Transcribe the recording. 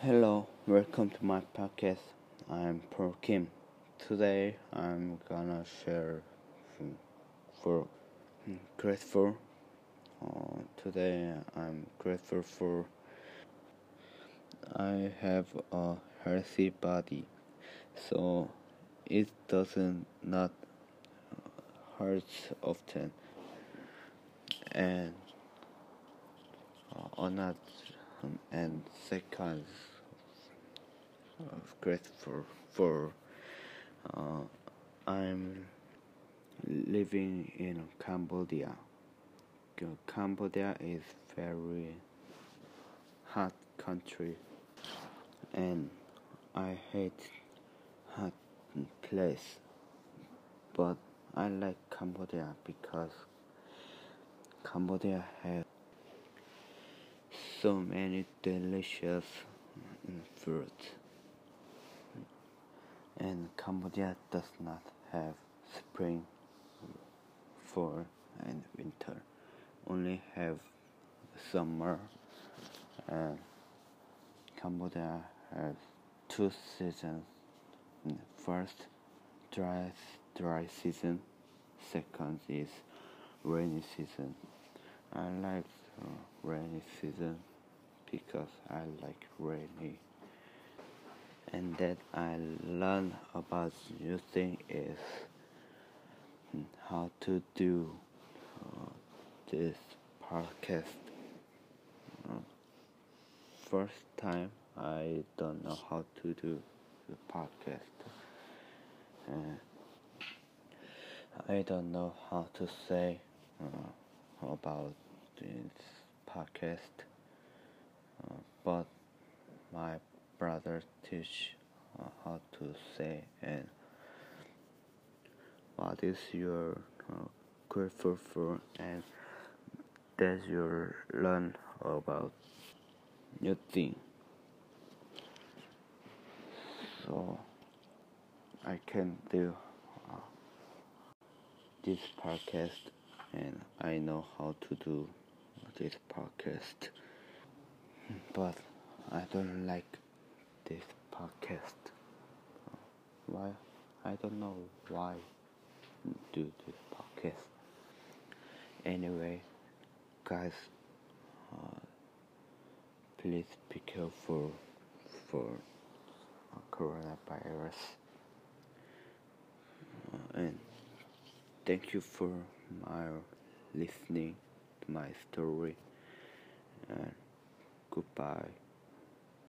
Hello, welcome to my podcast. I'm Paul Kim. Today I'm gonna share for mm, grateful. Uh, today I'm grateful for I have a healthy body, so it doesn't not hurt often, and uh, another um, and second grateful for uh, I'm living in Cambodia. Cambodia is very hot country and I hate hot place but I like Cambodia because Cambodia has so many delicious mm, fruits. and Cambodia does not have spring, fall, and winter. Only have summer. Cambodia has two seasons. First, dry dry season. Second is rainy season. I like uh, rainy season because I like rainy and that I learned about new thing is how to do uh, this podcast. Uh, first time I don't know how to do the podcast. Uh, I don't know how to say uh, about this podcast, uh, but my brother teach uh, how to say and what is your uh, grateful for and that you learn about new thing? So I can do uh, this podcast and I know how to do this podcast but I don't like this podcast. Why? I don't know why do this podcast. Anyway, guys, uh, please be careful for uh, coronavirus. Uh, and thank you for my listening my story. And goodbye.